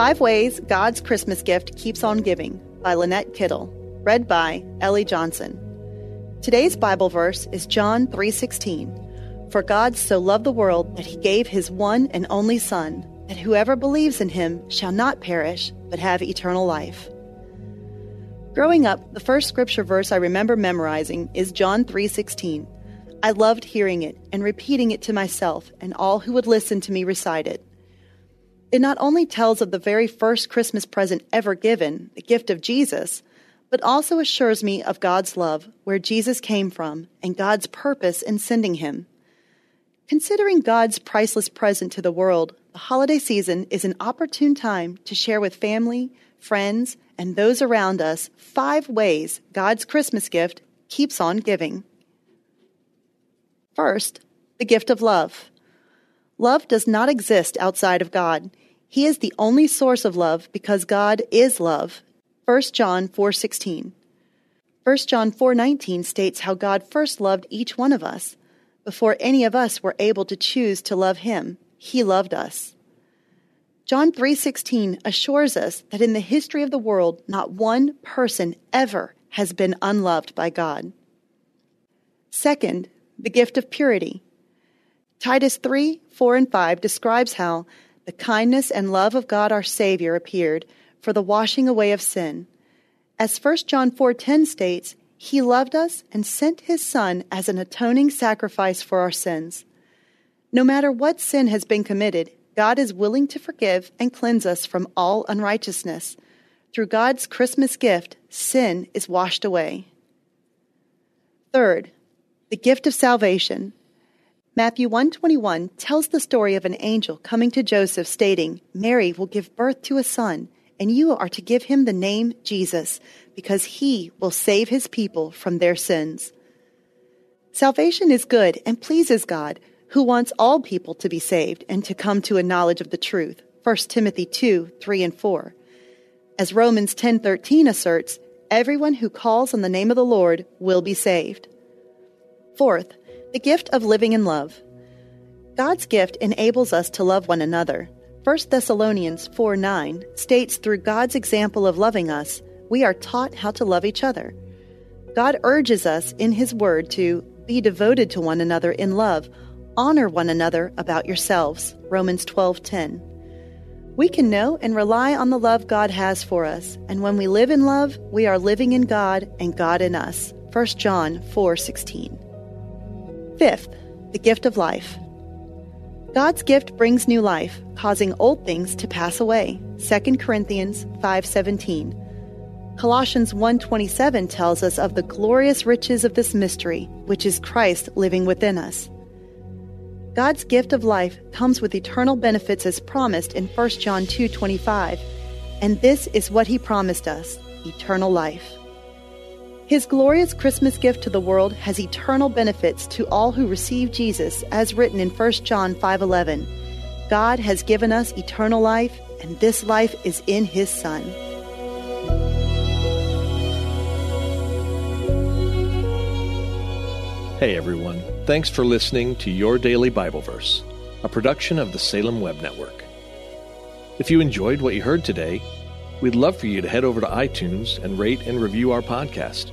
Five Ways God's Christmas Gift Keeps on Giving by Lynette Kittle, read by Ellie Johnson. Today's Bible verse is John 3:16. For God so loved the world that he gave his one and only son, that whoever believes in him shall not perish, but have eternal life. Growing up, the first scripture verse I remember memorizing is John 3:16. I loved hearing it and repeating it to myself and all who would listen to me recite it. It not only tells of the very first Christmas present ever given, the gift of Jesus, but also assures me of God's love, where Jesus came from, and God's purpose in sending him. Considering God's priceless present to the world, the holiday season is an opportune time to share with family, friends, and those around us five ways God's Christmas gift keeps on giving. First, the gift of love. Love does not exist outside of God. He is the only source of love because God is love. 1 John 4:16. 1 John 4:19 states how God first loved each one of us. Before any of us were able to choose to love him, he loved us. John 3:16 assures us that in the history of the world not one person ever has been unloved by God. Second, the gift of purity. Titus 3 4 and 5 describes how the kindness and love of God our Savior appeared for the washing away of sin. As 1 John 4:10 states, he loved us and sent his son as an atoning sacrifice for our sins. No matter what sin has been committed, God is willing to forgive and cleanse us from all unrighteousness. Through God's Christmas gift, sin is washed away. Third, the gift of salvation. Matthew 121 tells the story of an angel coming to Joseph stating, "Mary will give birth to a son, and you are to give him the name Jesus, because he will save his people from their sins." Salvation is good and pleases God, who wants all people to be saved and to come to a knowledge of the truth. 1 Timothy 2, 3 and 4. As Romans 10:13 asserts, everyone who calls on the name of the Lord will be saved. Fourth, the gift of living in love. God's gift enables us to love one another. 1 Thessalonians 4 9 states through God's example of loving us, we are taught how to love each other. God urges us in His Word to be devoted to one another in love, honor one another about yourselves. Romans 12 10. We can know and rely on the love God has for us, and when we live in love, we are living in God and God in us. 1 John 4 16. Fifth, the gift of life. God's gift brings new life, causing old things to pass away. 2 Corinthians 5:17. Colossians 1:27 tells us of the glorious riches of this mystery, which is Christ living within us. God's gift of life comes with eternal benefits as promised in 1 John 2:25, and this is what he promised us, eternal life. His glorious Christmas gift to the world has eternal benefits to all who receive Jesus as written in 1 John 5:11. God has given us eternal life and this life is in his son. Hey everyone. Thanks for listening to Your Daily Bible Verse, a production of the Salem Web Network. If you enjoyed what you heard today, we'd love for you to head over to iTunes and rate and review our podcast.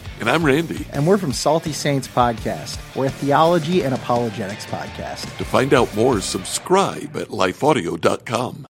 And I'm Randy. And we're from Salty Saints Podcast. We're a theology and apologetics podcast. To find out more, subscribe at lifeaudio.com.